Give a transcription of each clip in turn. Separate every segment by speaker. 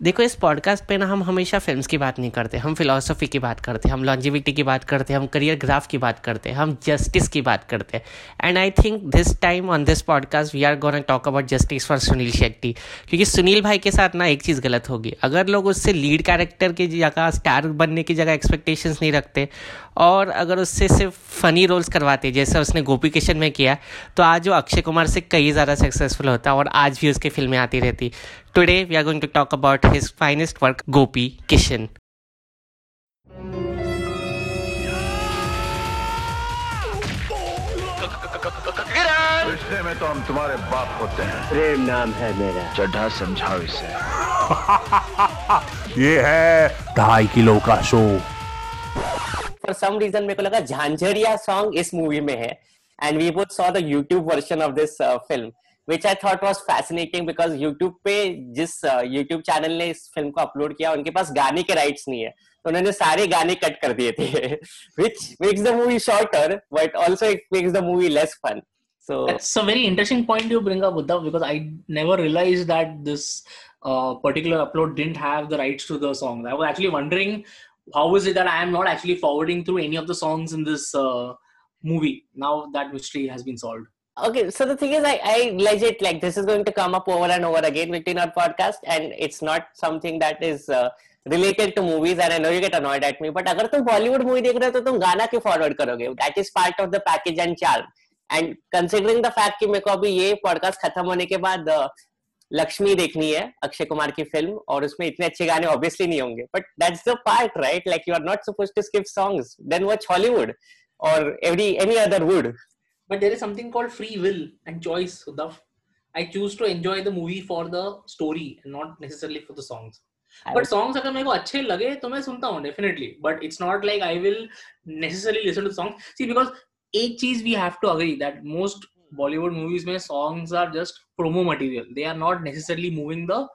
Speaker 1: देखो, इस पॉडकास्ट पे ना हम हमेशा फिल्म्स की बात नहीं करते, हम फिलोसफी की बात करते, हम लॉन्जिविटी की बात करते, हम करियर ग्राफ की बात करते, हम जस्टिस की बात करते। हैं and I think this time on this podcast we are gone talk about justice for Suniel Shetty क्योंकि सुनील भाई के साथ ना एक चीज़ गलत होगी। अगर लोग उससे लीड कैरेक्टर की जगह स्टार बनने की जगह एक्सपेक्टेशंस नहीं रखते, और अगर उससे सिर्फ़ फनी रोल्स करवाते, जैसे उसने गोपी किशन में किया तो आज वो अक्षय कुमार से कई ज़्यादा सक्सेसफुल होता, और आज भी उसकी फ़िल्में आती रहती। Today we are going to talk about his finest work Gopi Kishan
Speaker 2: रिश्ते में तो हम तुम्हारे बाप होते हैं
Speaker 3: प्रेम नाम है मेरा
Speaker 2: चड्ढा समझाओ इसे
Speaker 4: ये है ढाई किलो का शो।
Speaker 3: फॉर सम रीजन मेरे को लगा झांझरिया सॉन्ग इस मूवी में है। And we both saw the YouTube version of this film which I thought was fascinating because YouTube पे जिस यूट्यूब uh, चैनल ने इस फ़िल्म को अपलोड किया उनके पास गाने के राइट्स नहीं है तो उन्होंने सारे गाने कट कर दिए थे which makes the movie shorter but also it makes the movie less fun
Speaker 5: So that's a very interesting point you bring up, Buddha, because I never realized that this uh, particular upload didn't have the rights to the songs. I was actually wondering how is it that I am not actually forwarding through any of the songs in this uh, movie? Now that mystery has been solved.
Speaker 3: Okay, so the thing is, I, I legit like this is going to come up over and over again within our podcast, and it's not something that is uh, related to movies. And I know you get annoyed at me, but अगर तुम Bollywood movie देख रहे हो तो तुम गाना क्यों forward करोगे? That is part of the package and charm. And considering the fact कि मेरे को अभी ये podcast खत्म होने के बाद uh, लक्ष्मी देखनी है अक्षय कुमार की फ़िल्म और उसमें इतने अच्छे गाने ऑब्वियसली नहीं होंगे but that's the part right like you are not suppose to skip songs then watch Hollywood और every any other wood
Speaker 5: but there is something called free will and choice Uddhav. I choose to enjoy the movie for the story and not necessarily for the songs. But songs अगर मेरे को अच्छे लगे तो मैं सुनता हूँ definitely but it's not like I will necessarily listen to song see because एक चीज we have to agree that most Bollywood movies में songs are just promo material. They are not necessarily moving the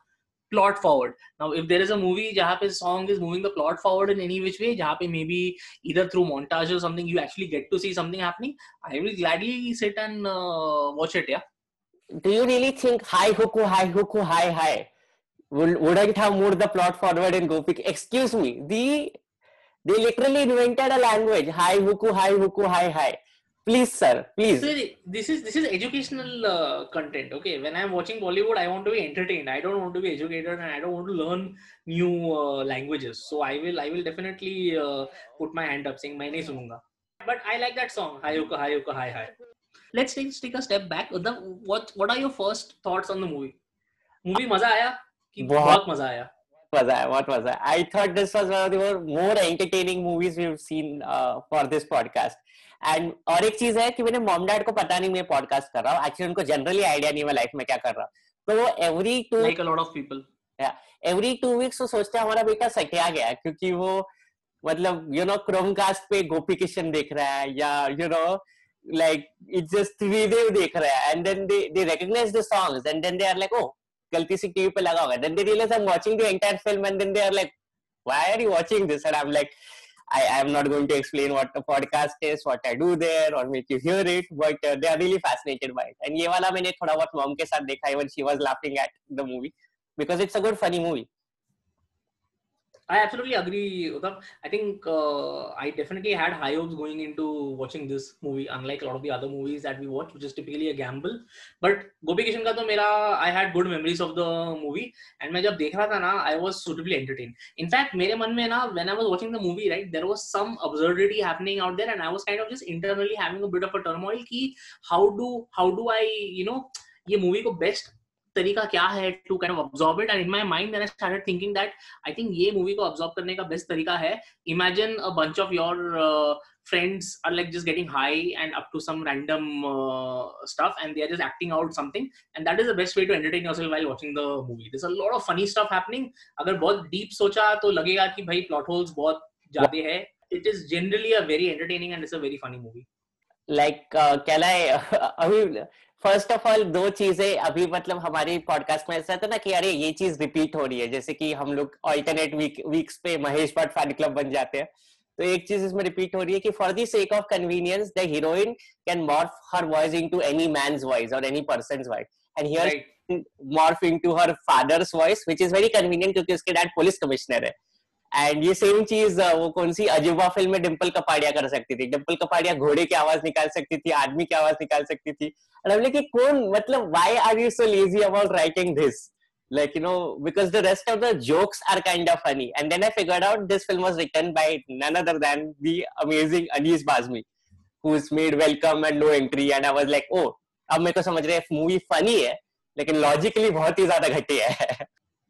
Speaker 5: plot forward. Now, if there is a movie जहाँ पे song is moving the plot forward in any which way, जहाँ पे maybe either through montage or something you actually get to see something happening, I will gladly sit and uh, watch it. Yeah.
Speaker 3: Do you really think hi huku hi huku hi hi would, wouldn't have moved the plot forward in Gopik? Excuse me, the they literally invented a language. Hi huku hi huku hi hi please sir please.
Speaker 5: Sir, this is this is educational uh, content okay? When i'm watching bollywood i want to be entertained. I don't want to be educated and i don't want to learn new uh, languages. So i will i will definitely uh, put my hand up saying main nahi sununga but i like that song hayoka hayoka hi hi let's take, take a step back. The, what what are your first thoughts on the movie? Movie maza aaya? Ki bahut maza aaya?
Speaker 3: Maza aaya bahut maza i thought this was one of the more entertaining movies we've seen uh, for this podcast. And और एक चीज़ है कि मैंने mom dad को पता नहीं मैं podcast कर रहा हूँ। एक्चुअली उनको जनरली आइडिया नहीं मैं लाइफ में क्या कर रहा हूँ। तो वो every two
Speaker 5: like a lot of people
Speaker 3: every two weeks वो सोचते हैं हमारा बेटा सटिया गया क्योंकि वो मतलब यू नो क्रोमकास्ट पे गोपी किशन देख रहा है या you know like it's just Tridev देख रहा है। And then they they recognize the songs and then they are like oh गलती से टीवी पे लगा होगा then they realize I'm watching the entire film and then they are like why are you watching this? And I'm like I am not going to explain what the podcast is, what I do there, or make you hear it, but uh, they are really fascinated by it. And ये वाला मैंने थोड़ा बहुत mom के साथ देखा even she was laughing at the movie because it's a good funny movie.
Speaker 5: I absolutely agree, Uttam. I think uh, I definitely had high hopes going into watching this movie, unlike a lot of the other movies that we watch, which is typically a gamble. But Gopi Kishan ka to mera, I had good memories of the movie, and मैं जब देख रहा था ना, I was suitably entertained. In fact, मेरे मन में ना, when I was watching the movie, right, there was some absurdity happening out there, and I was kind of just internally having a bit of a turmoil कि how do how do I you know ये movie को best तरीका क्या है to kind of it and in my mind I started thinking that I think ये movie को absorb करने का बेस्ट तरीका है। Imagine a bunch of your friends are like just getting high and up to some random stuff and they just acting out something and that is the best way to entertain yourself while watching the movie this a of funny stuff happening अगर बहुत deep सोचा तो लगेगा कि भाई plot holes बहुत ज़्यादा है। It is generally a very entertaining and it's a very funny movie
Speaker 3: like कहलाए, अभी फ़र्स्ट ऑफ़ ऑल दो चीज़ें अभी मतलब हमारी पॉडकास्ट में ऐसा था ना कि अरे ये चीज़ रिपीट हो रही है जैसे कि हम लोग ऑल्टरनेट वीक वीक्स पे महेश भट्ट फ़ैन क्लब बन जाते हैं। तो एक चीज़ इसमें रिपीट हो रही है कि for the sake of convenience the heroine can morph her voice into any man's voice और any person voice and here morph into her father's voice which is very convenient क्योंकि उसके डैड पुलिस कमिश्नर है। And ये same चीज़ वो कौन सी? Ajiba film में डिम्पल कपाड़िया कर सकती थी। डिम्पल कपाड़िया घोड़े की आवाज़ निकाल सकती थी, आदमी की आवाज़ निकाल सकती थी। कि कौन? मतलब why are you so lazy about writing this like you know because the rest of the jokes are kind of funny and then I figured out this film was written by none other than the amazing Anees Bazmee who made Welcome and No Entry and I was like oh अब मेरे को समझ रहे movie funny है, लेकिन logically बहुत ही ज़्यादा घटी है।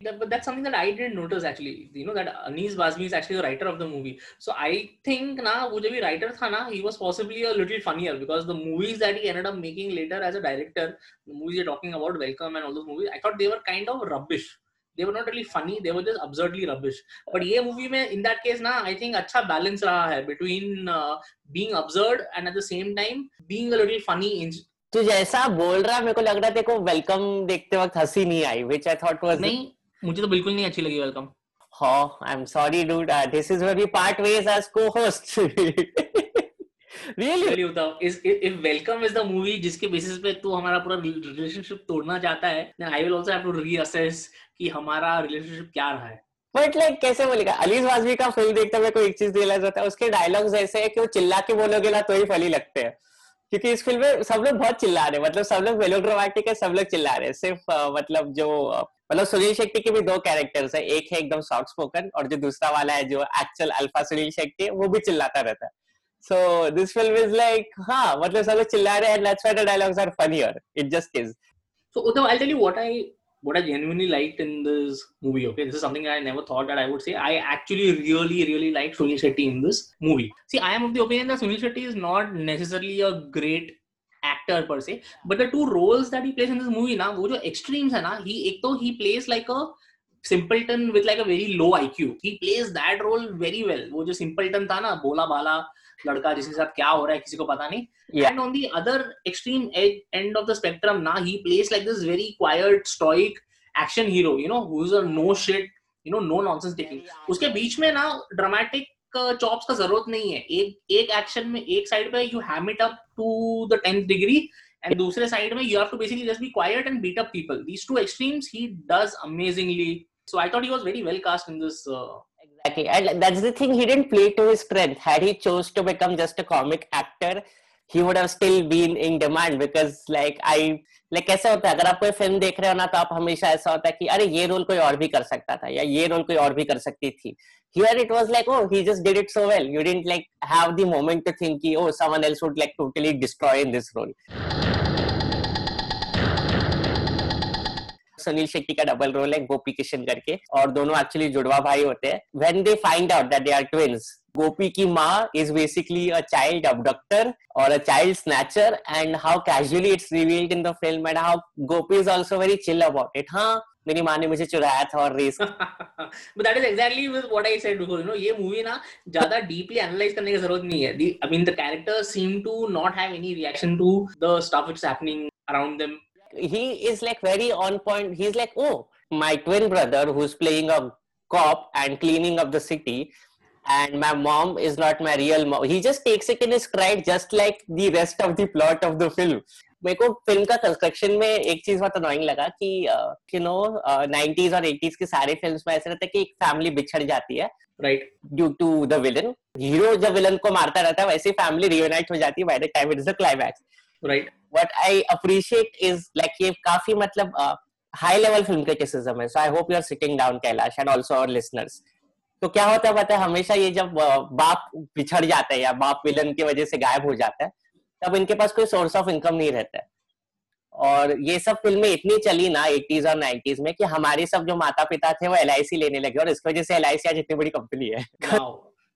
Speaker 5: That- but that's something that I didn't notice actually. You know that Anis Bazmi is actually the writer of the movie. So I think na वो जो भी writer था ना, he was possibly a little funnier because the movies that he ended up making later as a director, the movies you're talking about, Welcome and all those movies, I thought they were kind of rubbish. They were not really funny. They were just absurdly rubbish. But ये movie में in that case ना, I think अच्छा balance रहा है between uh, being absurd and at the same time being a little funny. In
Speaker 3: तू जैसा बोल रहा मेरे को लग रहा है तेरे को वेलकम देखते वक्त हँसी नहीं आई which I thought was
Speaker 5: नहीं मुझे तो बिल्कुल नहीं अच्छी लगी Welcome
Speaker 3: Oh, I'm sorry, dude. Uh, this is where we part ways as co-hosts. really?
Speaker 5: really होता is if welcome is the movie जिसके बेसिस पे तू हमारा पूरा रिलेशनशिप तोड़ना चाहता है then I will also have to reassess कि हमारा रिलेशनशिप क्या रहा है
Speaker 3: बट लाइक कैसे बोलेगा अलीज वाजवी का फ़िल्म देखते हुए कोई एक चीज़ रियलाइज़ होता है उसके डायलॉग्स ऐसे है कि वो चिल्ला के बोलोगे ना तो ही फनी लगते हैं क्योंकि इस फ़िल्म में सब लोग बहुत चिल्ला रहे हैं मतलब सब लोग मेलोड्रामेटिक है सब लोग चिल्ला रहे हैं सिर्फ़ मतलब जो अ, मतलब सुनील शेट्टी के भी दो कैरेक्टर्स है एक है एकदम सॉफ्ट स्पोकन और जो दूसरा वाला है जो एक्चुअल अल्फ़ा सुनील शेट्टी है वो भी चिल्लाता रहता है so this film is like हाँ मतलब सब चिल्ला रहे हैं that's why dialogues are funnier it just is
Speaker 5: so Uddhav, I'll tell you what I what I genuinely liked in this movie okay this is something I never thought that I would say I actually really really liked Sunil Shetty in this movie see I am of the opinion that Sunil Shetty is not necessarily a great actor per se but the two roles that he plays in this movie ना वो जो extremes है ना he एक तो he plays like a simpleton with like a very low IQ he plays that role very well वो जो simpleton था ना बोला बाला लड़का जिसके साथ क्या हो रहा है किसी को पता नहीं and on the other extreme edge, end of the spectrum now he plays like this very quiet stoic action hero you know who's a no shit you know no nonsense taking उसके बीच में ना dramatic chops का ज़रूरत नहीं है एक एक एक्शन में एक साइड पे you ham it up To the 10th degree and दूसरे साइड में you have to basically just be quiet and beat up people these two extremes he does amazingly so I thought he was very well cast in this
Speaker 3: Exactly. And that's the thing, he didn't play to his strength. Had he chose to become just a comic actor, he would have still been in demand because like I like कैसे होता है अगर आप कोई film देख रहे हो ना तो आप हमेशा ऐसा होता है कि अरे ये रोल कोई और भी कर सकता था या ये रोल कोई और भी कर सकती थी here it was like oh he just did it so well you didn't like have the moment to think ki oh someone else would like totally destroy in this role Sunil Shetty का double role है गोपी किशन करके, और दोनों actually जुड़वा भाई होते हैं। When they find out that they are twins Gopi की माँ is basically a child abductor और a child snatcher and how casually it's revealed in the film and how Gopi is also very chill about it हाँ मेरी माँ ने मुझे चुराया था और race
Speaker 5: but that is exactly what I said because you know ये movie ना ज़्यादा डीपली एनालाइज करने की ज़रूरत नहीं है। I mean the character seem to not have any reaction to the stuff it's happening around them
Speaker 3: he is like very on point. He's like, oh, my twin brother who's playing a cop and cleaning up the city, and my mom is not my real mom. He just takes it in his stride, just like the rest of the plot of the film. मेरे को film का construction में एक चीज़ बहुत annoying लगा कि you no 90s और 80s के सारे फिल्म्स में ऐसा रहता है कि एक फैमिली बिछड़ जाती है
Speaker 5: Right.
Speaker 3: Due to the villain hero जब विलन को मारता रहता है वैसे फैमिली रियूनाइट हो जाती है by the time it is the climax
Speaker 5: Right.
Speaker 3: what I appreciate is like ये काफ़ी मतलब हाई लेवल फ़िल्म क्रिटिसिज्म है so I hope you are sitting down Kailash and also our listeners तो क्या होता है पता है हमेशा ये जब बाप बिछड़ जाता है या बाप विलन की वजह से गायब हो जाता है तब इनके पास कोई सोर्स ऑफ़ इनकम नहीं रहता है और ये सब फ़िल्में इतनी चली ना 80s और 90s में कि हमारे सब जो माता पिता थे वो LIC लेने लगे और इसकी वजह से एल आज इतनी बड़ी कंपनी है
Speaker 5: Wow.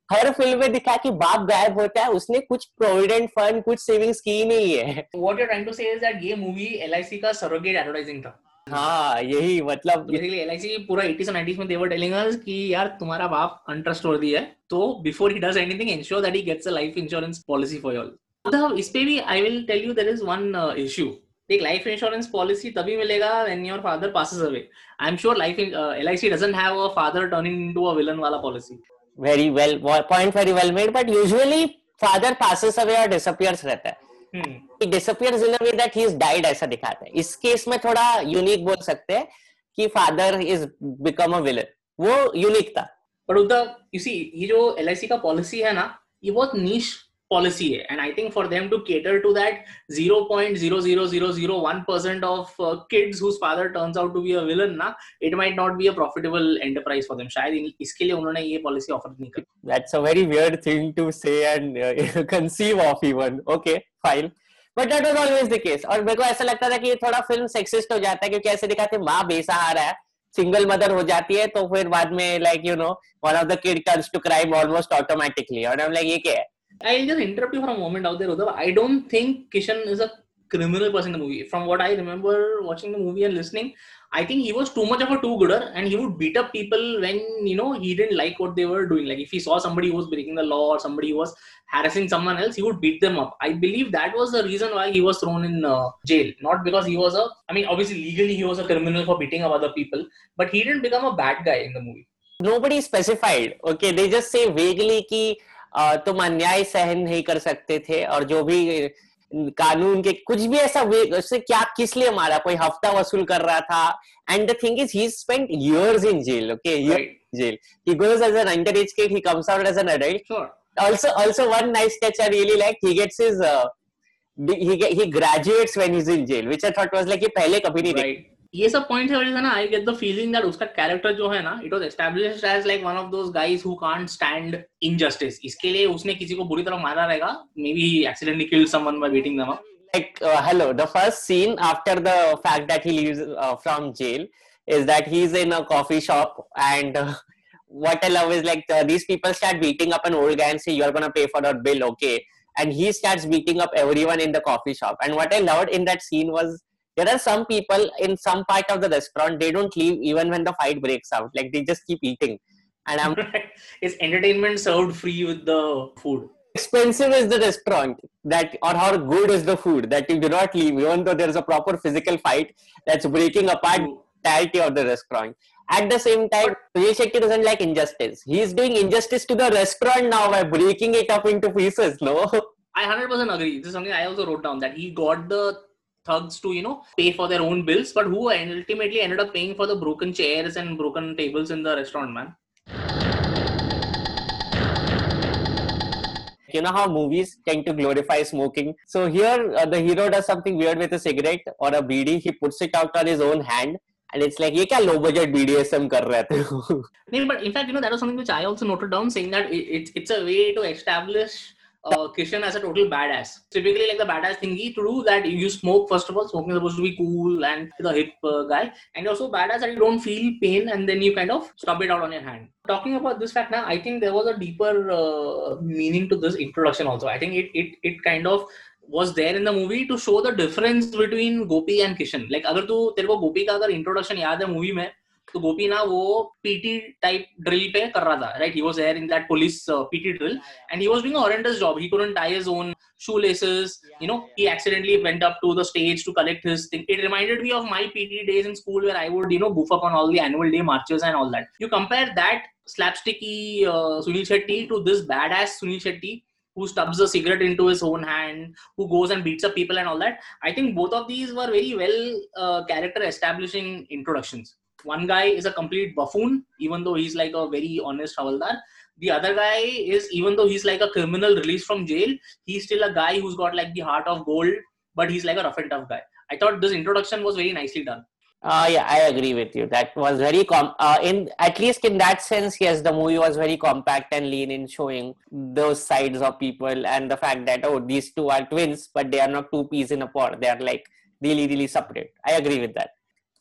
Speaker 3: हर फ़िल्म में दिखा कि बाप गायब होता है उसने कुछ प्रोविडेंट फंड कुछ सेविंग की नहीं है।
Speaker 5: What you to say movie L I C का सरोगेट एडवर्टाइजिंग था।
Speaker 3: हाँ यही मतलब
Speaker 5: पूरा एटीज नाइनटीज में देवर टेलिंग कि यार तुम्हारा बाप अंट्रस्टोर दिया है तो before he does anything ensure that he gets a life insurance policy for all इस पे भी I will tell you there is one issue एक लाइफ इंश्योरेंस पॉलिसी तभी मिलेगा when your father passes away I am sure life L I C doesn't have father turning to a villain वाला policy
Speaker 3: very well point very well made but usually father passes away और disappears रहता है।
Speaker 5: Hmm.
Speaker 3: Disappears in way that he is died ऐसा दिखाता है। इस case में थोड़ा यूनिक बोल सकते हैं कि father is become a villain वो यूनिक था।
Speaker 5: बट उधर यू सी ये जो एलआईसी का पॉलिसी है ना ये बहुत नीश पॉलिसी है and I think for them to cater to that 0.00001% of kids whose father turns out to be a villain ना it might not be a profitable enterprise for them शायद इन- इसके लिए उन्होंने ये पॉलिसी ऑफ़र नहीं की
Speaker 3: that's a very weird thing to say and uh, conceive of even. Okay fine. But that was always the case. और मेरे को ऐसा लगता था कि ये थोड़ा फ़िल्म सेक्सिस्ट हो जाता है क्योंकि ऐसे दिखाते माँ बेसहारा है सिंगल मदर हो जाती है तो फिर बाद में like you know one of the kid turns to crime almost automatically और हम लाइक ये क्या है?
Speaker 5: I'll just interrupt you for a moment out there, Uddhav. I don't think Kishan is a criminal person in the movie. From what I remember watching the movie and listening, I think he was too much of a two-gooder and he would beat up people when, you know, he didn't like what they were doing. Like if he saw somebody who was breaking the law or somebody who was harassing someone else, he would beat them up. I believe that was the reason why he was thrown in uh, jail. Not because he was a, I mean, obviously legally he was a criminal for beating up other people, but he didn't become a bad guy in the movie.
Speaker 3: nobody specified okay they just say vaguely uh, तुम अन्याय सहन नहीं कर सकते थे और जो भी कानून के कुछ भी ऐसा वे- उससे क्या किस लिए मारा कोई हफ़्ता वसूल कर रहा था and the thing is he spent years in jail okay years
Speaker 5: Right.
Speaker 3: jail he goes as an underage kid he comes out as an adult
Speaker 5: Sure.
Speaker 3: also also one nice touch i really like he gets his uh, he he graduates when he's in jail which i thought was like ये पहले कभी नहीं
Speaker 5: right ये सब points की वजह से ना I get the feeling that उसका कैरेक्टर जो है ना it was established as like one of those guys who can't stand injustice इसके लिए उसने किसी को बुरी तरह मारा रहेगा maybe accidentally killed someone by beating them
Speaker 3: up uh, hello the first scene after the fact that he leaves uh, from jail is that he's in a coffee shop and uh, what i love is like uh, these people start beating up an old guy and say you're gonna pay for the bill okay and he starts beating up everyone in the coffee shop and what i loved in that scene was there are some people in some part of the restaurant they don't leave even when the fight breaks out. Like they just keep eating. And i'm
Speaker 5: is entertainment served free with the food?
Speaker 3: Expensive is the restaurant that or how good is the food that you do not leave even though there is a proper physical fight that's breaking apart the entirety of the restaurant. At the same time Sunil Shetty doesn't like injustice. He is doing injustice to the restaurant now by breaking it up into pieces no?
Speaker 5: I 100% agree. This is something I also wrote down that he got the thugs to, you know, pay for their own bills, but who ultimately ended up paying for the broken chairs and broken tables in the restaurant, man.
Speaker 3: you know how movies tend to glorify smoking so here uh, the hero does something weird with a cigarette or a bd he puts it out on his own hand and it's like ये क्या low budget BDSM कर रहे थे
Speaker 5: No, but in fact, you know, that was something which I also noted down, saying that it, it's it's a way to establish uh, Kishan as a total badass. Typically, like the badass thingy to do that, you smoke first of all. Smoking is supposed to be cool and the hip uh, guy, and you're so badass that you don't feel pain, and then you kind of stub it out on your hand. Talking about this fact now, I think there was a deeper uh, meaning to this introduction. Also, I think it it it kind of was there in the movie to show the difference between Gopi and Kishan. Like तू को गोपी का अगर introduction याद है movie में तो गोपी ना वो पीटी टाइप ड्रिल पे कर रहा था right he was there in that police PT drill and he was doing a horrendous job he couldn't tie his own shoelaces you know he accidentally went up to the stage to collect his thing it reminded me of my pt days in school where i would you know goof up on all the annual day marches and all that you compare that slapsticky uh, sunil shetty to this badass sunil shetty who stubs a cigarette into his own hand, who goes and beats up people and all that. I think both of these were very well uh, character establishing introductions. One guy is a complete buffoon, even though he's like a very honest Havaldar. The other guy is, even though he's like a criminal released from jail, he's still a guy who's got like the heart of gold, but he's like a rough and tough guy. I thought this introduction was very nicely done.
Speaker 3: Uh, yeah, I agree with you. That was very com. Uh, in at least in that sense, yes, the movie was very compact and lean in showing those sides of people and the fact that oh, these two are twins, but they are not two peas in a pod. They are like really, really separate. I agree with that.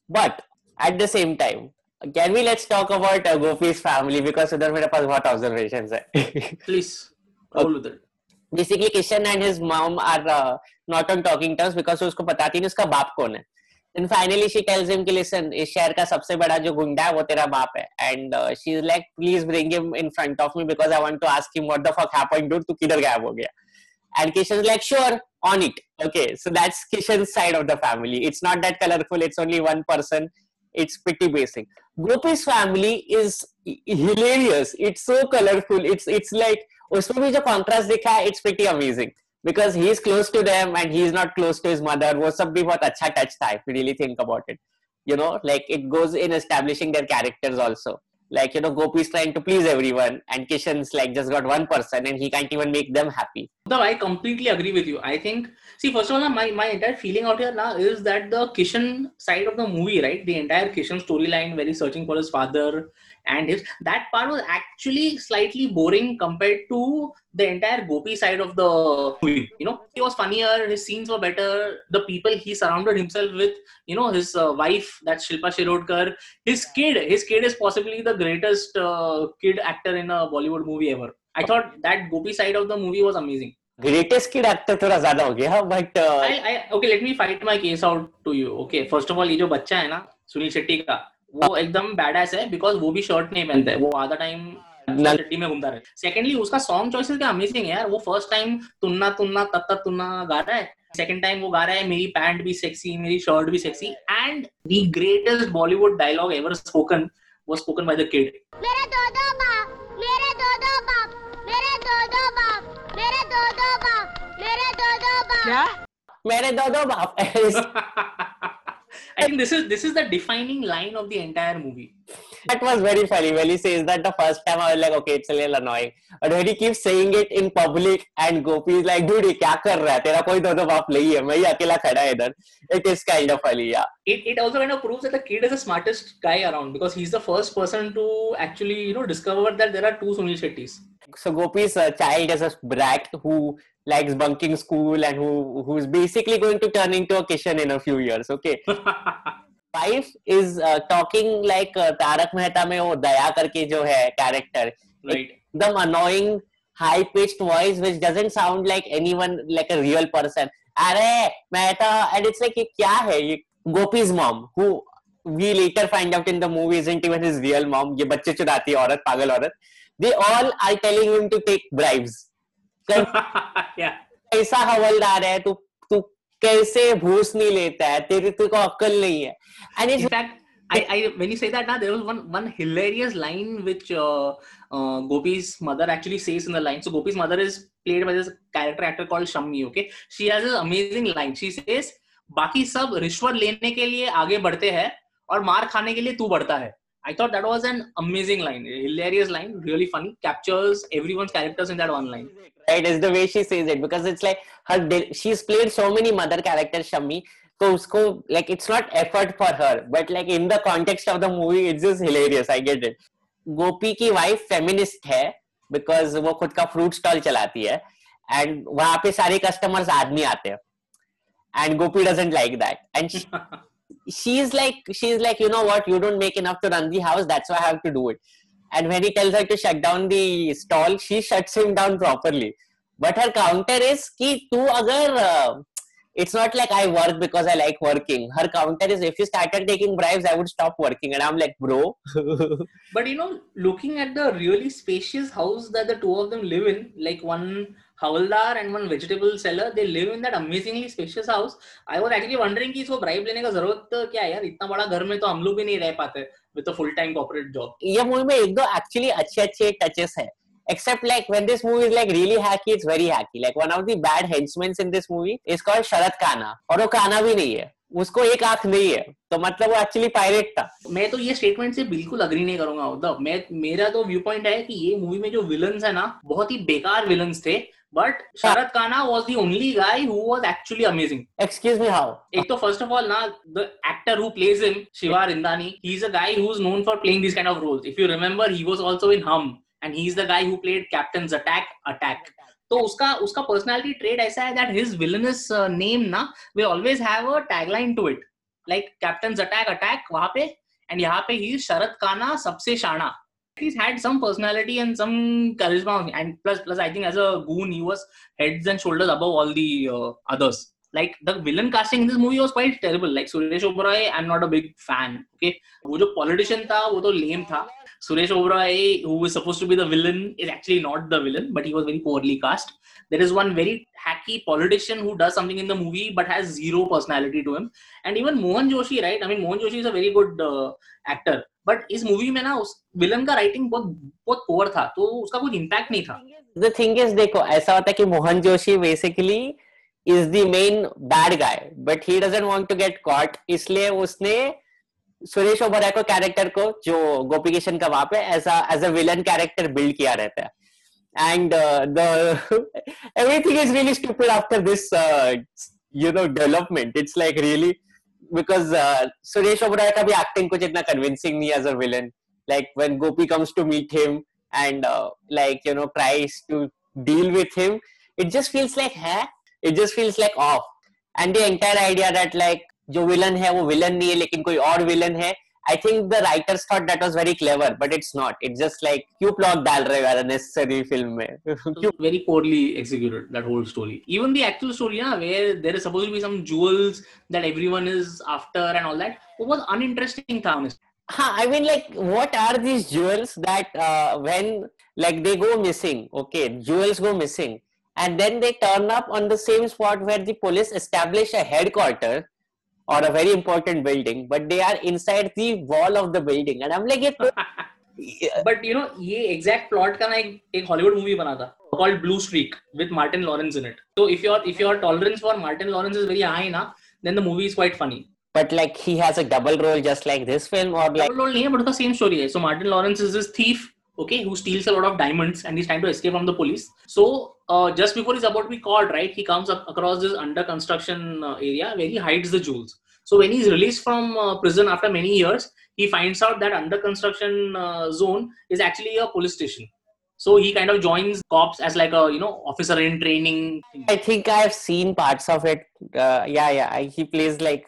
Speaker 3: But at the same time, can we let's talk about uh, Gopi's family because उधर मेरे पास बहुत observations है. Basically, Kishan and his mom are uh, not on talking terms because उसको बताती नहीं उसका बाप कौन है. Then finally she tells him कि listen इस शहर का सबसे बड़ा जो गुंडा है वो तेरा बाप है and uh, she's like please bring him in front of me because I want to ask him what the fuck happened dude तू किधर गायब हो गया and Kishan's like sure on it okay so that's Kishan's side of the family it's not that colorful it's only one person it's pretty basic Gopi's family is hilarious it's so colorful it's it's like उसमें भी जो contrast दिखा है it's pretty amazing because he's close to them and he's not close to his mother वो सब भी बहुत अच्छा touch था if you really think about it you know like it goes in establishing their characters also like you know gopi is trying to please everyone and kishan's like just got one person and he can't even make them happy
Speaker 5: No, I completely agree with you. I think, see, first of all, my, my entire feeling out here now is that the Kishan side of the movie, right? The entire Kishan storyline, where he's searching for his father and his that part was actually slightly boring compared to the entire Gopi side of the movie. You know, he was funnier, his scenes were better, the people he surrounded himself with, you know, his uh, wife, that's Shilpa Shirodkar, his kid, his kid is possibly the greatest uh, kid actor in a Bollywood movie ever. I thought that Gopi side of the movie was amazing.
Speaker 3: greatest kid actor थोड़ा ज़्यादा हो गया but uh,
Speaker 5: I, I, okay, let me fight my case out to you. Okay, first of all, ये जो बच्चा है ना सुनील शेट्टी का वो एकदम बैडास है बिकॉज़ वो भी शर्ट नहीं पहनता है वो आधा टाइम
Speaker 3: नल-
Speaker 5: शेट्टी में घूमता रहे सेकेंडली उसका सॉन्ग चॉइसेस क्या अमेजिंग है यार वो फ़र्स्ट टाइम तुन्ना तुन्ना तत्ता तुन्ना गा रहा है सेकंड टाइम वो गा रहा है मेरी पैंट भी सेक्सी मेरी शर्ट भी sexy and the greatest Bollywood dialogue ever spoken was spoken by the kid
Speaker 6: मेरे दो दो बाप मेरे दो दो बाप मेरे दो दो बाप मेरे दो दो बाप मेरे दो दो बाप। क्या?
Speaker 3: मेरे दो दो बाप।
Speaker 5: I think this is this is the defining line of the entire movie.
Speaker 3: that was very funny when he says that the first time I was like okay it's a little annoying but when he keeps saying it in public and Gopi is like dude ये क्या कर रहा है तेरा कोई दो दो बाप नहीं है मैं ही अकेला खड़ा है इधर it is kind of funny yeah
Speaker 5: It, it also kind of proves that the kid is the smartest guy around because he's the first person to actually you know discover that there are two Sunil Shetties.
Speaker 3: so Gopi's uh, child is a brat who likes bunking school and who who's basically going to turn into a Kishan in a few years okay wife is uh, talking like uh, Tarak Mehta में वो दया करके जो है character
Speaker 5: right.
Speaker 3: एकदम annoying high pitched voice which doesn't sound like anyone like a real person अरे Mehta and it's like ये क्या है ये Gopi's mom who we later find out in the movie isn't even his real mom ये बच्चे चुराती है औरत पागल औरत they all are telling him to take bribes. कैसा हवलदार है तू तू कैसे घूस नहीं लेता है तेरी तेरे को अक्ल नहीं है it's
Speaker 5: In I, I when you say that now, there was one one hilarious line which uh, uh, Gopi's mother actually says in the line. So Gopi's mother is played by this character actor called Shammi. Okay, she has this amazing line. She says, "बाकी सब रिश्वत लेने के लिए आगे बढ़ते हैं और मार खाने के लिए तू बढ़ता है." I thought that was an amazing line, hilarious line, really funny, captures everyone's characters in that one line.
Speaker 3: right is the way she says it because it's like her de- she's played so many mother characters Shammi so usko like it's not effort for her but like in the context of the movie it's just hilarious I get it गोपी की wife feminist है because वो खुद का fruit stall चलाती है and वहां पे सारे कस्टमर्स आदमी आते हैं and Gopi doesn't like that and she's like she's like you know what you don't make enough to run the house that's why i have to do it And when he tells her to shut down the stall she shuts him down properly but her counter is ki tu agar uh, it's not like i work because i like working her counter is if you started taking bribes i would stop working and i'm like bro
Speaker 5: But you know, looking at the really spacious house that the two of them live in, like one Havaldar and one vegetable seller, they live in that amazingly spacious house. I was actually wondering कि इसको bribe लेने का ज़रूरत क्या है यार इतना बड़ा घर में तो हम लोग भी नहीं रह पाते with a full time corporate job.
Speaker 3: ये मूवी में एक दो एक्चुअली अच्छे अच्छे टचेस है। Except like when this movie is like really hacky it's very hacky. Like one of the bad henchmen in this movie is called शरद काना और वो काना भी नहीं है। उसको एक आँख नहीं है। तो मतलब वो एक्चुअली पायरेट था।
Speaker 5: मैं तो ये स्टेटमेंट से बिल्कुल अग्री नहीं करूँगा मैं मेरा तो व्यू पॉइंट है कि ये मूवी में जो विलन्स है ना बहुत ही बेकार विलन्स थे। but Sharad Kana was the only guy who was actually amazing
Speaker 3: excuse me how
Speaker 5: एक तो फर्स्ट ऑफ ऑल ना the actor who plays him Shiva Rindani he is a guy who is known for playing this kind of roles if you remember he was also in Hum and he is the guy who played captain's attack attack तो उसका उसका personality trade ऐसा है that his villainous name ना we always have a tagline to it like captain's attack attack वहां पे and यहाँ पे ही शरद काना सबसे शाना he's had some personality and some charisma and plus plus i think as a goon he was heads and shoulders above all the uh, others. Like the villain casting in this movie was quite terrible. Like suresh oberoi i'm not a big fan okay? wo jo politician tha wo to lame tha suresh oberoi who is supposed to be the villain is actually not the villain but he was very poorly cast. There is one very hacky politician who does something in the movie but has zero personality to him. And even Mohan Joshi, right? I mean, Mohan Joshi is a very good uh, actor. But इस movie में ना उस villain का writing बहुत बहुत poor था तो उसका कुछ इम्पैक्ट नहीं था
Speaker 3: द थिंग इज़ देखो ऐसा होता है कि Mohan Joshi basically is the main bad guy but he doesn't want to get caught इसलिए उसने सुरेश ओबराय को कैरेक्टर को जो गोपी किशन का वहाँ पे as as a villain character build किया रहता है and uh, the everything is really stupid after this uh, you know development it's like really because uh, Suresh Oberoi का भी acting कुछ इतना convincing नहीं as a villain like when Gopi comes to meet him and uh, like you know tries to deal with him it just feels like है it just feels like off and the entire idea that like जो villain है वो villain नहीं है लेकिन कोई और villain है I think the writers thought that was very clever, but it's not. It's just like you plot dal rahe hai necessary film
Speaker 5: mein. very poorly executed that whole story. Even the actual story, where there is supposed to be some jewels that everyone is after and all that, it was uninteresting. Tha,
Speaker 3: honestly. Ha! I mean, like, what are these jewels that uh, when like they go missing? Okay, jewels go missing, and then they turn up on the same spot where the police establish a headquarters or a very important building, but they are inside the wall of the building. And I'm like, it,
Speaker 5: but you know, ये exact plot का ना एक एक Hollywood movie बना था called Blue Streak with Martin Lawrence in it. So if your if your tolerance for Martin Lawrence is very high na, then the movie is quite funny.
Speaker 3: But like he has a double role just like this film or like
Speaker 5: double role नहीं है but उसका same story है. So Martin Lawrence is this thief okay, who steals a lot of diamonds and he's trying to escape from the police. So uh, just before he's about to be caught, right, he comes up across this under construction uh, area where he hides the jewels. So when he's released from uh, prison after many years, he finds out that under construction uh, zone is actually a police station. So he kind of joins cops as like a you know officer in training.
Speaker 3: I think I've seen parts of it. Uh, yeah, yeah. He plays like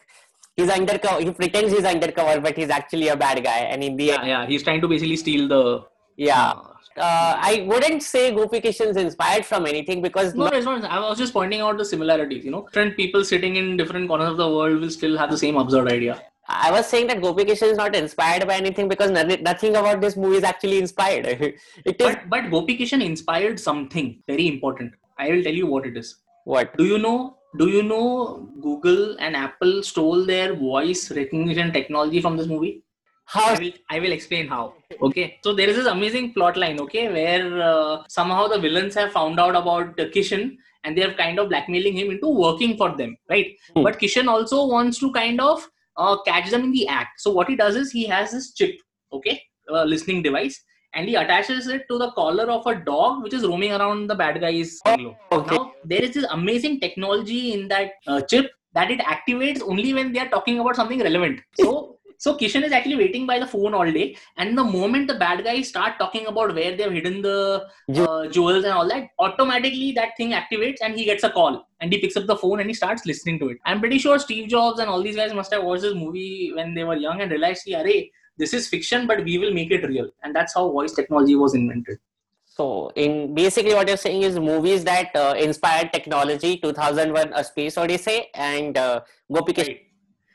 Speaker 3: he's undercover. He pretends he's undercover, but he's actually a bad guy. And in the
Speaker 5: yeah, yeah, he's trying to basically steal the
Speaker 3: yeah. Uh, I wouldn't say Gopi Kishan is inspired from anything because
Speaker 5: no, it's not. I was just pointing out the similarities. You know, different people sitting in different corners of the world will still have the same absurd idea.
Speaker 3: I was saying that Gopi Kishan is not inspired by anything because nothing about this movie is actually inspired. it is.
Speaker 5: But, but Gopi inspired something very important. I will tell you what it is.
Speaker 3: What?
Speaker 5: Do you know? Do you know Google and Apple stole their voice recognition technology from this movie?
Speaker 3: How?
Speaker 5: I will, I will explain how. Okay. So there is this amazing plot line, okay, where uh, somehow the villains have found out about uh, Kishan and they are kind of blackmailing him into working for them, right? Hmm. But Kishan also wants to kind of uh, catch them in the act. So what he does is he has this chip, okay, listening device, and he attaches it to the collar of a dog which is roaming around the bad guy's
Speaker 3: oh, okay.
Speaker 5: Now there is this amazing technology in that uh, chip that it activates only when they are talking about something relevant. So so Kishan is actually waiting by the phone all day, and the moment the bad guys start talking about where they've hidden the uh, jewels and all that, automatically that thing activates and he gets a call. And he picks up the phone and he starts listening to it. I'm pretty sure Steve Jobs and all these guys must have watched this movie when they were young and realized, "Arey, this is fiction, but we will make it real," and that's how voice technology was invented.
Speaker 3: So, in basically, what you're saying is movies that uh, inspired technology, 2001: A Space Odyssey, and uh, Gopi Right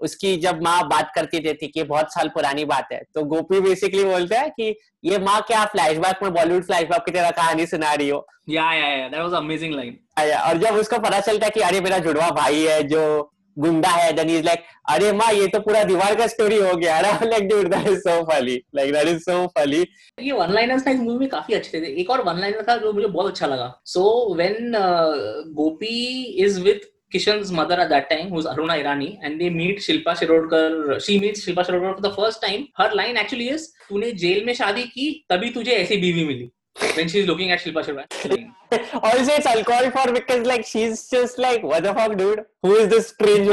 Speaker 3: उसकी जब माँ बात करती थी कि बहुत साल पुरानी बात है तो गोपी बेसिकली बोलते हैं कि ये माँ क्या फ्लैशबैक में बॉलीवुड फ्लैशबैक की तरह कहानी सुना रही हो?
Speaker 5: या या या दैट वाज अमेजिंग लाइन
Speaker 3: और जब उसको पता चलता है कि अरे मेरा जुड़वा भाई है जो गुंडा है देन इज़ लाइक अरे माँ ये तो पूरा दीवार का स्टोरी हो गया अरे like dude that is so funny like that is so funny
Speaker 5: ये वन लाइनर्स ना इस मूवी में काफ़ी अच्छे थे। एक और वन लाइनर था जो मुझे बहुत अच्छा लगा। So when Gopi is with Kishan's mother at that time, who's Aruna Irani, and they meet Shilpa Shirodkar. She meets Shilpa Shirodkar for the first time. Her line actually is, "तूने जेल में शादी की, तभी तुझे ऐसी बीवी मिली." When she's looking at Shilpa Shirodkar.
Speaker 3: also, it's uncalled for because like she's just like, "What the fuck, dude? Who is this strange?"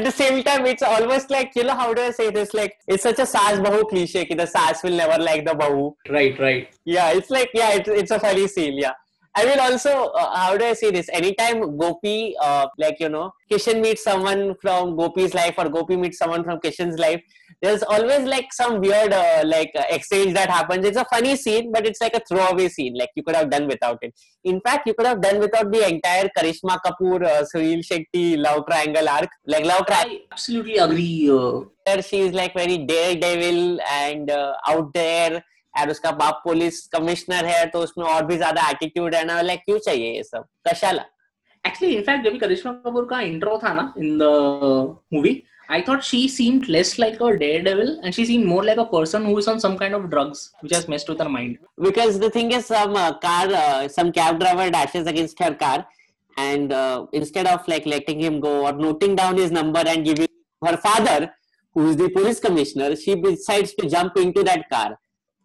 Speaker 3: At the same time, it's almost like you know how do I say this? Like it's such a saas bahu cliche. Ki the saas will never like the bahu.
Speaker 5: Right, right.
Speaker 3: Yeah, it's like yeah, it's it's a funny scene. Yeah. I will also, uh, how do I say this? Anytime Gopi, uh, like, you know, Kishan meets someone from Gopi's life or Gopi meets someone from Kishan's life, there's always like some weird, uh, like, uh, exchange that happens. It's a funny scene, but it's like a throwaway scene. Like, you could have done without it. In fact, you could have done without the entire Karishma Kapoor, uh, Sunil Shetty love triangle arc. Like, love triangle
Speaker 5: I absolutely agree. Uh,
Speaker 3: she is like very daredevil and uh, out there and उसका बाप police commissioner है तो उसमें और भी ज़्यादा attitude है ना वाला क्यों चाहिए ये सब? कशाला?
Speaker 5: एक्चुअली इनफैक्ट जब करिश्मा कपूर का इंट्रो था ना in the movie I thought she seemed less like a dare and she seem more like a person who is on some kind of drugs which has messed with her mind
Speaker 3: because the thing is some car some cab driver dashes against her car and uh, instead of like letting him go or noting down his number and giving her father who is the police commissioner she decides to jump into that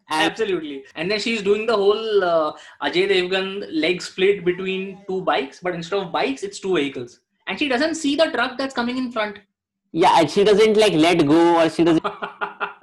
Speaker 5: Absolutely. And then she's doing the whole uh, Ajay Devgan leg split between two bikes, but instead of bikes, it's two vehicles. And she doesn't see the truck that's coming in front.
Speaker 3: yeah and she doesn't like let go or she doesn't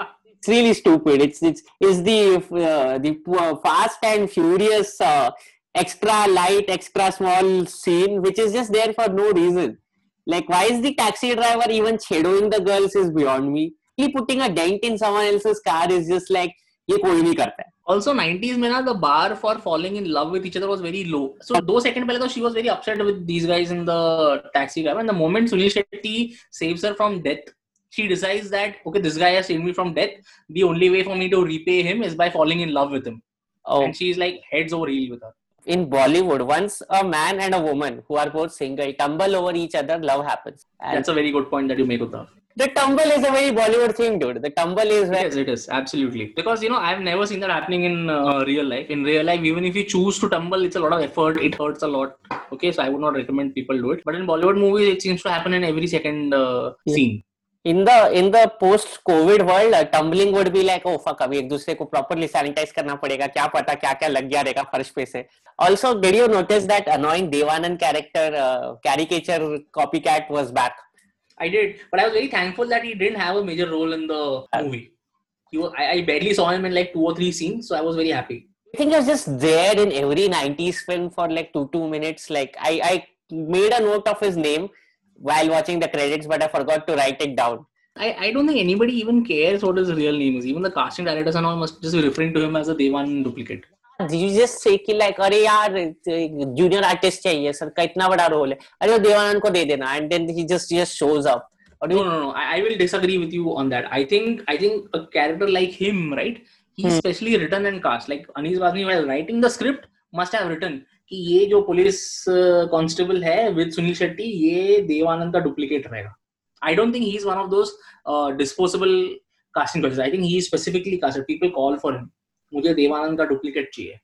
Speaker 3: it's really stupid. It's it's is the uh, the uh, fast and furious uh, extra light, extra small scene, which is just there for no reason. Like, why is the taxi driver even shadowing the girls is beyond me. He putting a dent in someone else's car is just like ये कोई नहीं करता है.
Speaker 5: Also, 90s में ना the bar for falling in love with each other was very low. So दो second पहले तो she was very upset with these guys in the taxi cab. And the moment Sunil Shetty saves her from death, she decides that okay, this guy has saved me from death. The only way for me to repay him is by falling in love with him.
Speaker 3: Oh,
Speaker 5: And she's like heads over heels with her.
Speaker 3: in Bollywood, once a man and a woman who are both single tumble over each other, love happens. And
Speaker 5: That's a very good point that you make, Uddhav.
Speaker 3: The tumble is a very Bollywood thing, dude. The tumble is where
Speaker 5: Yes, it is absolutely because you know I've never seen that happening in uh, real life. In real life, even if you choose to tumble, it's a lot of effort. It hurts a lot. Okay, so I would not recommend people do it. But in Bollywood movies, it seems to happen in every second uh,
Speaker 3: Yeah.
Speaker 5: scene.
Speaker 3: in the in the post covid world uh, tumbling would be like oh fuck अभी एक दूसरे को properly sanitize करना पड़ेगा क्या पता क्या क्या लग गया रहेगा फर्श पे से also did you notice that annoying devanand character uh, caricature copycat was back
Speaker 5: I did, but I was very thankful that he didn't have a major role in the uh, movie. He was, I, I barely saw him in like two or three scenes, so I was very happy.
Speaker 3: I think he was just there in every 90s film for like two two minutes like I I made a note of his name while watching the credits but I forgot to write it down
Speaker 5: I, I don't think anybody even cares what his real name is. Even the casting directors and all must just be referring to him as a Devan duplicate.
Speaker 3: You just say कि like अरे यार junior artist चाहिए sir का इतना बड़ा role है अरे वो देवानंद को दे देना and then he just just shows up और
Speaker 5: No, no, no. I, I will disagree with you on that. I think I think a character like him, right? He's
Speaker 3: Hmm.
Speaker 5: specially written and cast. Like Anis Bazmi, while writing the script, must have written कि ये जो police constable है with Sunil Shetty ये देवानंद का duplicate रहेगा I don't think he is one of those disposable casting think he is specifically casted. People call for him. मुझे देवानंद का duplicate चाहिए।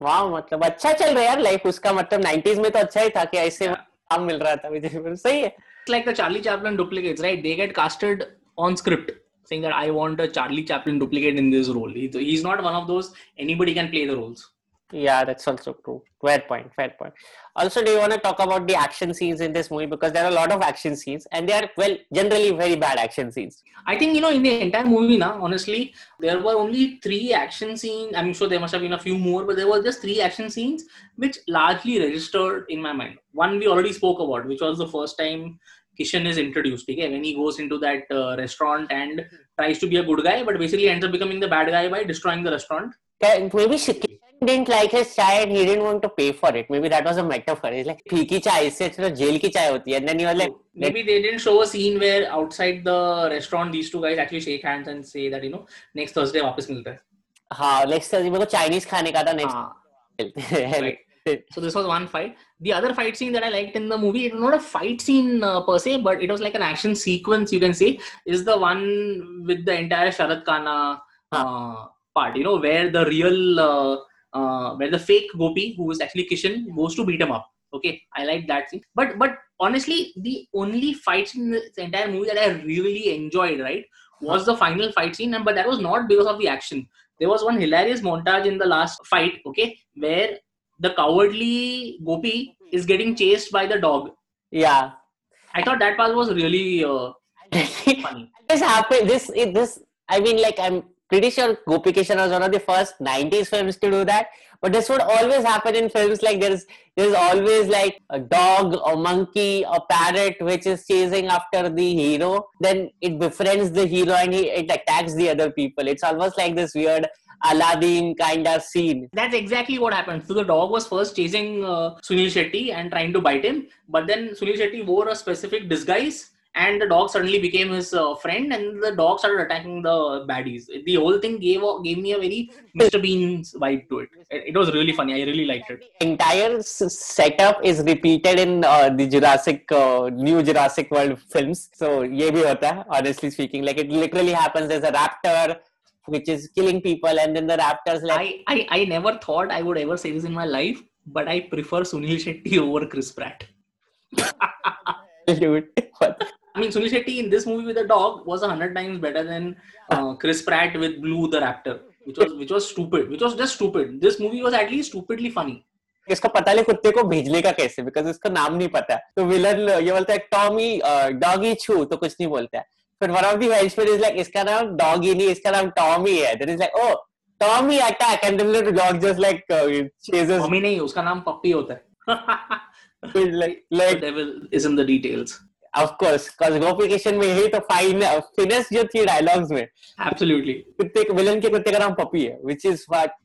Speaker 3: वाह मतलब अच्छा चल रहा है यार लाइफ उसका मतलब 90s में तो अच्छा ही था कि ऐसे काम मिल रहा था विजय सही है।
Speaker 5: It's like the Charlie Chaplin duplicates right they get casted on script saying that I want a Charlie Chaplin duplicate in this role he is not one of those anybody can play the roles
Speaker 3: या that's also true fair point fair point Also, do you want to talk about the action scenes in this movie because there are a lot of action scenes and they are well generally very bad action scenes.
Speaker 5: I think you know in the entire movie now, honestly, there were only three action scenes. I'm sure there must have been a few more, but there were just three action scenes which largely registered in my mind. One we already spoke about, which was the first time Kishan is introduced. Okay, when he goes into that uh, restaurant and tries to be a good guy, but basically ends up becoming the bad guy by destroying the restaurant.
Speaker 3: Maybe Kishan didn't like his chai and he didn't want to pay for it. Maybe that was a metaphor. He's like, फीकी चाय इससे अच्छा तो jail की चाय होती है. And then he was like,
Speaker 5: Maybe they didn't show a scene where outside the restaurant these two guys actually shake hands and say that you know next Thursday वापस मिलते हैं.
Speaker 3: हाँ, next Thursday मेरे को चाइनीज़ खाने का था next.
Speaker 5: हाँ. So this was one fight. The other fight scene that I liked in the movie, it was not a fight scene uh, per se, but it was like an action sequence. You can say is the one with the entire Sharad Khanna uh, part. You know where the real, uh, uh, where the fake Gopi, who is actually Kishan, goes to beat him up. Okay, I like that scene. But but honestly, the only fight scene in this entire movie that I really enjoyed, right, was the final fight scene, and but that was not because of the action. There was one hilarious montage in the last fight, okay, where the cowardly Gopi is getting chased by the dog.
Speaker 3: Yeah.
Speaker 5: I thought that part was really uh, funny.
Speaker 3: this happened. This it- this. I mean, like I'm pretty sure Gopi was one of the first '90s films to do that. but this would always happen in films like there's there's always like a dog a monkey a parrot which is chasing after the hero. Then it befriends the hero and he, it attacks the other people. It's almost like this weird aladdin kind of scene.
Speaker 5: That's exactly what happened. So the dog was first chasing uh, Sunil Shetty and trying to bite him, but then Sunil Shetty wore a specific disguise, and the dog suddenly became his uh, friend and the dog started attacking the baddies. The whole thing gave gave me a very mr bean's vibe to it. it was really funny. I really liked it.
Speaker 3: Entire setup is repeated in uh, the jurassic uh, new jurassic world films. So ye bhi hota hai, honestly speaking. Like it literally happens. There's a raptor which is killing people and then the raptors like
Speaker 5: I, I i never thought i would ever say this in my life but i prefer sunil shetty over chris pratt.
Speaker 3: Dude
Speaker 5: I mean, Sunil Shetty in this movie with the dog was a hundred times better than uh, Chris Pratt with Blue the Raptor, which was which was stupid, which was just stupid. This movie was at least stupidly funny.
Speaker 3: इसको पता नहीं कुत्ते को भेजने का कैसे because इसका नाम नहीं पता तो विलन ये बोलता है टॉमी डॉगी छू तो कुछ नहीं बोलता है फिर one of the helpmate is like इसका नाम डॉगी नहीं इसका नाम टॉमी है there is like oh Tommy attack and the dog just like chases
Speaker 5: mummy नहीं उसका नाम पप्पी होता है
Speaker 3: like
Speaker 5: The
Speaker 3: like
Speaker 5: devil is in
Speaker 3: of गोपिकेशन में यही तो फाइन फिनेस जो थी डायलॉग्स में
Speaker 5: Absolutely.
Speaker 3: कुत्ते विलन के कुत्ते का नाम पपी है which is what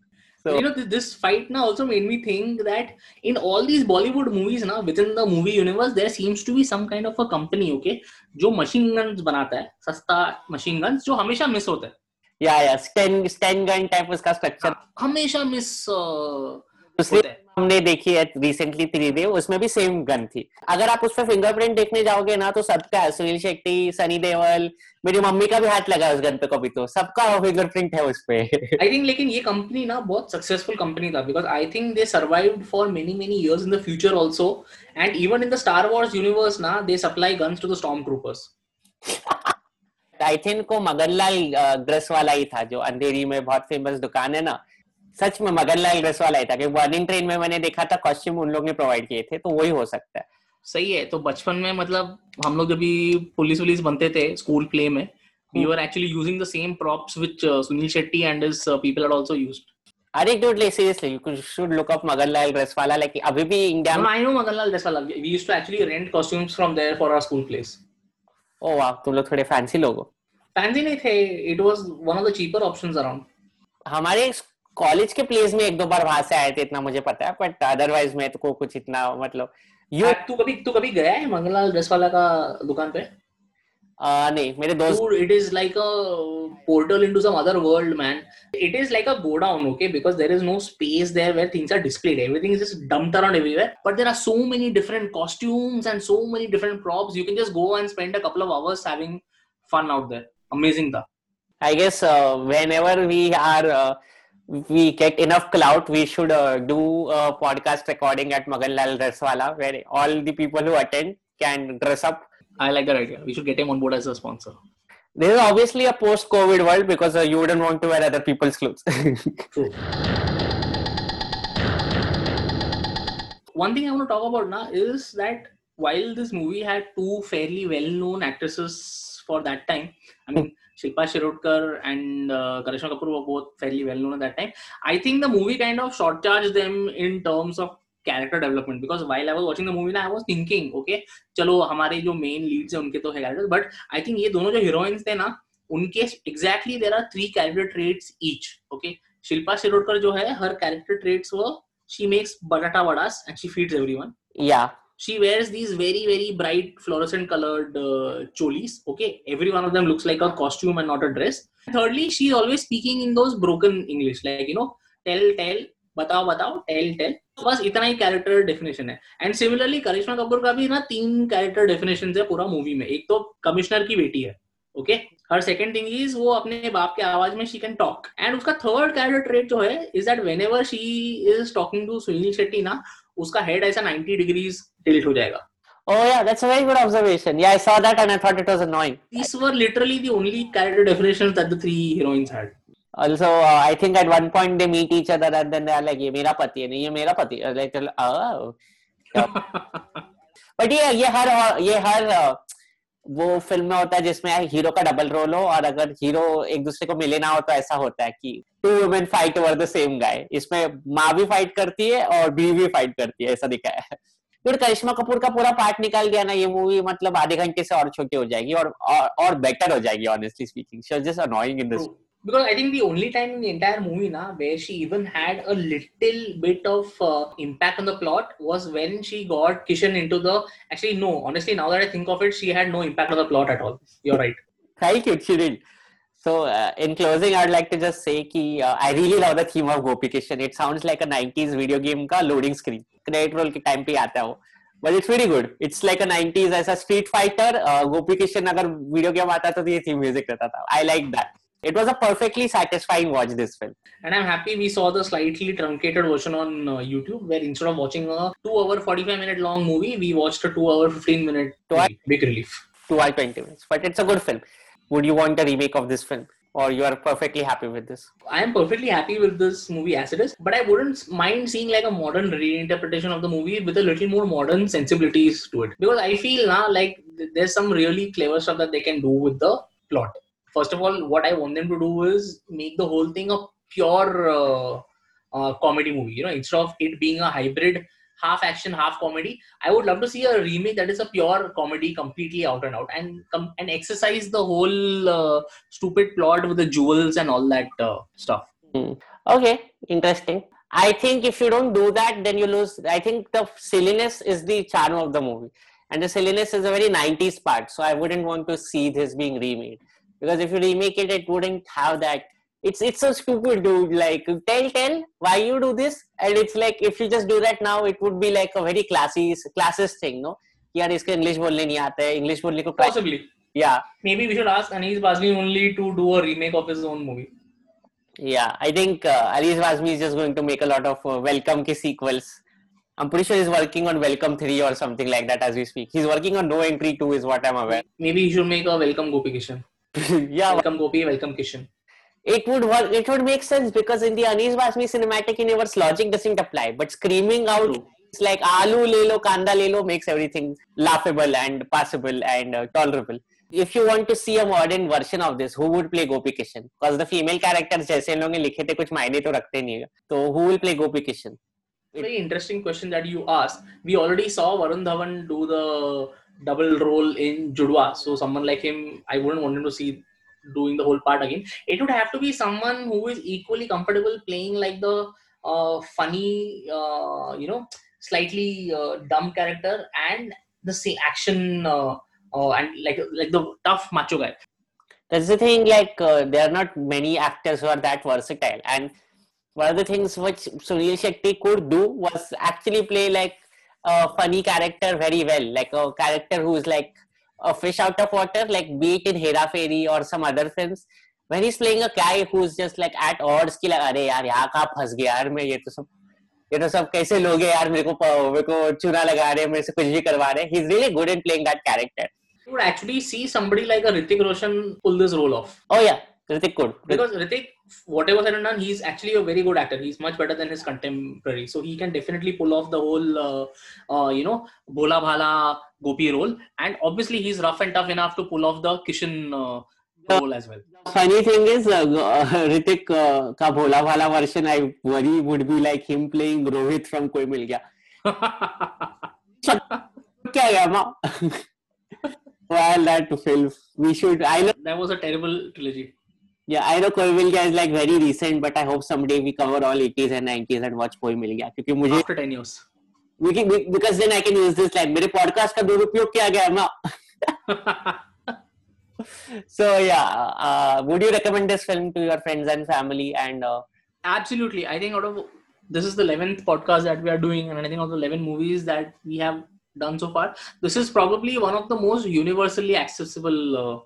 Speaker 3: so
Speaker 5: you know th- this fight now also made me think that in all these bollywood movies now within the movie universe there seems to be some kind of a company okay जो machine guns बनाता है सस्ता machine guns जो हमेशा miss होता है
Speaker 3: या या स्टेन स्टेन गन टाइप उसका स्ट्रक्चर
Speaker 5: हमेशा मिस
Speaker 3: दूसरी
Speaker 5: होता है
Speaker 3: हमने देखी है रिसेंटली थ्री डे उसमें भी सेम गन थी। अगर आप उस पर फिंगरप्रिंट देखने जाओगे ना तो सबका है सुनील शेट्टी सनी देओल मेरी मम्मी का भी हाथ लगा उस गन पे कभी तो। सबका फिंगरप्रिंट है उस पे।
Speaker 5: आई थिंक लेकिन ये कंपनी ना बहुत सक्सेसफुल कंपनी था because I think they survived for many many years in the future also and even in the Star Wars universe ना they supply guns to the
Speaker 3: stormtroopers think को Maganlal dress वाला ही था जो अंधेरी में बहुत फ़ेमस दुकान है ना। सच में मगनलाल ड्रेस वाला ही था क्योंकि बर्निंग ट्रेन में मैंने देखा था कॉस्ट्यूम उन लोग ने प्रोवाइड किए थे तो वही हो सकता है
Speaker 5: सही है तो बचपन में मतलब हम लोग जब भी पुलिस वुलिस बनते थे स्कूल प्ले में we were actually using the same props which uh, Sunil Shetty and his uh, people had also used.
Speaker 3: अरे dude seriously you should look up Maganlal dress वाला लाइक अभी भी India
Speaker 5: No, I know Maganlal Deswala. We used to actually rent costumes from there for our school plays.
Speaker 3: ओ वाह तुम लोग थोड़े fancy लोग हो
Speaker 5: Fancy नहीं थे. It was one of the cheaper options around.
Speaker 3: हमारे कॉलेज के प्लेस में एक दो बार वहाँ से आए थे इतना मुझे पता है बट अदरवाइज़ मैं तो कुछ इतना मतलब यू
Speaker 5: तू कभी तू कभी गया है मंगलाल ड्रेस वाला का दुकान पे?
Speaker 3: आ, नहीं मेरे दोस्त
Speaker 5: it is like a portal into some other world man it is like a godown okay because there is no space there where things are displayed everything is just dumped around everywhere but there are so many different costumes and so many different props you can just go and spend a couple of hours having fun out there amazing था
Speaker 3: I guess whenever we are we get enough clout, we should uh, do a podcast recording at Maganlal Dreswala where all the people who attend can dress up.
Speaker 5: I like that idea. We should get him on board as a sponsor.
Speaker 3: This is obviously a post-COVID world because uh, you wouldn't want to wear other people's clothes.
Speaker 5: True. One thing I want to talk about now is that while this movie had two fairly well-known actresses for that time, I mean Shilpa Shirodkar and uh, Karishma Kapoor were both fairly well-known at that time. I think the movie kind of short-charged them in terms of character development because while I was watching the movie, ना, I was thinking, okay, चलो हमारे जो main leads हैं उनके तो है characters, but I think ये दोनों जो heroines थे ना, उनके exactly there are three character traits each, okay. Shilpa Shirodkar जो है her character traits were she makes batata vadas and she feeds everyone
Speaker 3: yeah.
Speaker 5: She wears these very very bright fluorescent colored uh, cholis okay every one of them looks like a costume and not a dress thirdly she's always speaking in those broken english like you know tell tell बताओ बताओ tell tell बस इतना ही character definition है and similarly Karisma Kapoor का भी ना तीन कैरेक्टर डेफिनेशन है पूरा मूवी में एक तो कमिश्नर की बेटी है okay her second thing is वो अपने बाप के आवाज़ में शी कैन टॉक एंड उसका थर्ड कैरेक्टर ट्रेट जो है is that whenever she is talking to Sunil Shetty ना उसका हेड ऐसा 90 डिग्रीज टिल्ट हो जाएगा
Speaker 3: Oh yeah, that's a very good observation. Yeah, I saw that and I thought it was annoying.
Speaker 5: these were literally the only character definitions that the three heroines had
Speaker 3: Also, uh, I think at one point they meet each other and then they're like, "ये मेरा पति है नहीं ये मेरा पति है." Like, oh. but yeah, ये हर ये हर uh, वो फ़िल्म में होता है जिसमें हीरो का डबल रोल हो और अगर हीरो एक दूसरे को मिले ना हो तो ऐसा होता है कि two women fight over the same guy इसमें माँ भी फाइट करती है और बीवी भी फाइट करती है ऐसा दिखाया है। फिर करिश्मा कपूर का पूरा पार्ट निकाल गया ना ये मूवी मतलब आधे घंटे से और छोटी हो जाएगी और और, और बेटर हो जाएगी honestly speaking she just annoying in
Speaker 5: this. Because I think the only time in the entire movie, na, where she even had a little bit of uh, impact on the plot was when she got Kishan into the. Actually, no. Honestly, now that I think of it, she had no impact on the plot at all. You're right.
Speaker 3: Thank you, Chiril. So, uh, in closing, I'd like to just say कि uh, I really love the theme of Gopi Kishan. It sounds like a 90s video game का loading screen. Credit roll के time पे आता है वो. But it's very good. It's like a 90s ऐसा Street Fighter. Uh, Gopi Kishan अगर video game आता तो ये theme music रहता था. I like that. It was a perfectly satisfying watch. This film.
Speaker 5: And I'm happy we saw the slightly truncated version on uh, YouTube, where instead of watching a two-hour, 45-minute long movie, we watched a two-hour, 15-minute
Speaker 3: Twice.
Speaker 5: movie. Big relief.
Speaker 3: Two hour 20 minutes. But it's a good film. Would you want a remake of this film? Or you are perfectly happy with this?
Speaker 5: I am perfectly happy with this movie as it is, but I wouldn't mind seeing like a modern reinterpretation of the movie with a little more modern sensibilities to it. Because I feel now like there's some really clever stuff that they can do with the plot. First of all, what I want them to do is make the whole thing a pure uh, uh, comedy movie. You know, instead of it being a hybrid, half action, half comedy, I would love to see a remake that is a pure comedy, completely out and out, and com- and exercise the whole uh, stupid plot with the jewels and all that uh, stuff.
Speaker 3: Okay, interesting. I think if you don't do that, then you lose. I think the silliness is the charm of the movie, and the silliness is a very 90s part. So I wouldn't want to see this being remade because if you remake it, it wouldn't have that. It's it's so stupid, dude. Like tell tell why you do this, and it's like if you just do that now, it would be like a very classy classist thing, no? कि यार इसको English बोलने नहीं आता है English बोलने को
Speaker 5: Possibly.
Speaker 3: या
Speaker 5: Maybe we should ask Anis Bazmi only to do a remake of his own movie.
Speaker 3: Yeah, I think uh, Alice Vazmi is just going to make a lot of uh, Welcome ki sequels. I'm pretty sure he's working on Welcome 3 or something like that as we speak. He's working on No Entry 2 is what I'm aware.
Speaker 5: Maybe he should make a Welcome Gopi Kishan.
Speaker 3: Yeah,
Speaker 5: Welcome Gopi, Welcome Kishan.
Speaker 3: it would work. It would make sense because in the Anis Vazmi cinematic universe, logic doesn't apply. But screaming out
Speaker 5: True.
Speaker 3: it's like "Alu le lo, kanda le lo" makes everything laughable and passable and uh, tolerable. If you want to see a modern version of this, who would play Gopi Kishan? Because the female characters जैसे इन लोगों ने लिखे थे कुछ मायने तो रखते नहीं है. So who will play Gopi Kishan?
Speaker 5: Very interesting question that you asked. We already saw Varun Dhawan do the double role in Judwa. So someone like him, I wouldn't want him to see doing the whole part again. It would have to be someone who is equally comfortable playing like the uh, funny, uh, you know, slightly uh, dumb character and the same action uh, uh, and like like the tough macho guy.
Speaker 3: That's the thing. Like uh, there are not many actors who are that versatile, and one of the things which Sunil Shetty could do was actually play like a funny character very well, like a character who's like a fish out of water, like be it in Hera Fairy or some other films. When he's playing a guy who's just like at odds कि like अरे यार यहाँ कहाँ फंस गया यार मैं ये तो सब ये तो सब कैसे लोग हैं यार मेरे को मेरे को चूना लगा रहे हैं मेरे से कुछ भी करवा रहे हैं he's really good in playing that character
Speaker 5: You would actually see somebody like a Ritik Roshan pull this role off.
Speaker 3: oh yeah Ritik could.
Speaker 5: Because Ritik, whatever said and done, he's actually a very good actor. He's much better than his contemporary. So he can definitely pull off the whole, uh, uh, you know, Bola Bhala Gopi role. And obviously, he's rough and tough enough to pull off the Kishan uh, role as well.
Speaker 3: Funny thing is, uh, uh Ritik uh, ka Bola Bhala version, I worry would be like him playing Rohit from Koi Mil Gaya. Kya While that film, we should. I know
Speaker 5: that was a terrible trilogy.
Speaker 3: Yeah I know कोई मिल गया is like very recent but I hope someday we cover all 80s and 90s and watch कोई मिल गया क्योंकि मुझे
Speaker 5: After ten years.
Speaker 3: we can, we, because then I can use this like मेरे podcast का दुरुपयोग किया गया माँ so yeah uh, would you recommend this film to your friends and family and uh,
Speaker 5: Absolutely, I think out of this is the eleventh podcast that we are doing, and I think out of the eleven movies that we have done so far, this is probably one of the most universally accessible uh,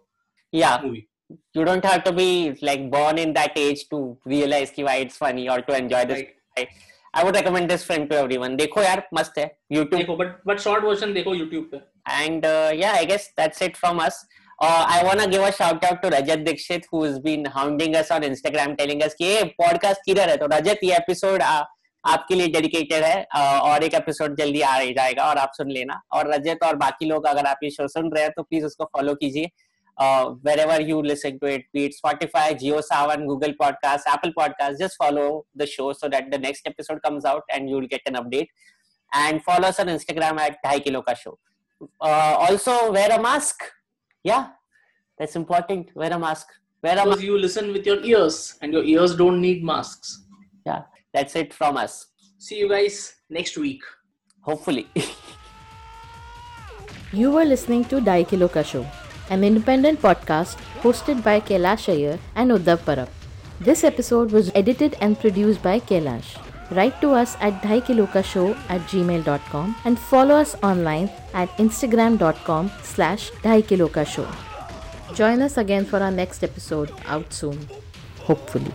Speaker 3: yeah
Speaker 5: movie.
Speaker 3: You don't have to be like born in that age to realize कि why it's funny or to enjoy this. Right. I would recommend this film to everyone. देखो यार मस्त है YouTube
Speaker 5: देखो, but but short version देखो YouTube पे.
Speaker 3: and uh, yeah, I guess that's it from us. Uh, I wanna give a shout out to Rajat Dikshit who's been hounding us on Instagram, telling us कि ये podcast किधर है तो रजत ये episode uh, आपके लिए dedicated है अ, और एक एपिसोड जल्दी आ ही जाएगा और आप सुन लेना और रजत और बाकी लोग अगर आप ये शो सुन रहे हैं तो प्लीज़ उसको फॉलो कीजिए wherever you listen to it, be it Spotify, JioSavan, Google Podcasts, Apple Podcasts, just follow the show so that the next episode comes out and you'll get an update. And follow us on Instagram at Dhai Kilo Ka Show. Uh, also, wear a mask. Yeah, that's important. Wear a mask. Wear a mask.
Speaker 5: Because you listen with your ears, and your ears don't need masks.
Speaker 3: Yeah, that's it from us.
Speaker 5: See you guys next week.
Speaker 3: Hopefully.
Speaker 7: You were listening to Daikiloka Show, an independent podcast hosted by Kailash Iyer and Uddhav Parab. This episode was edited and produced by Kailash. Write to us at daikilokashow at gmail.com and follow us online at instagram.com slash daikilokashow. Join us again for our next episode out soon, hopefully.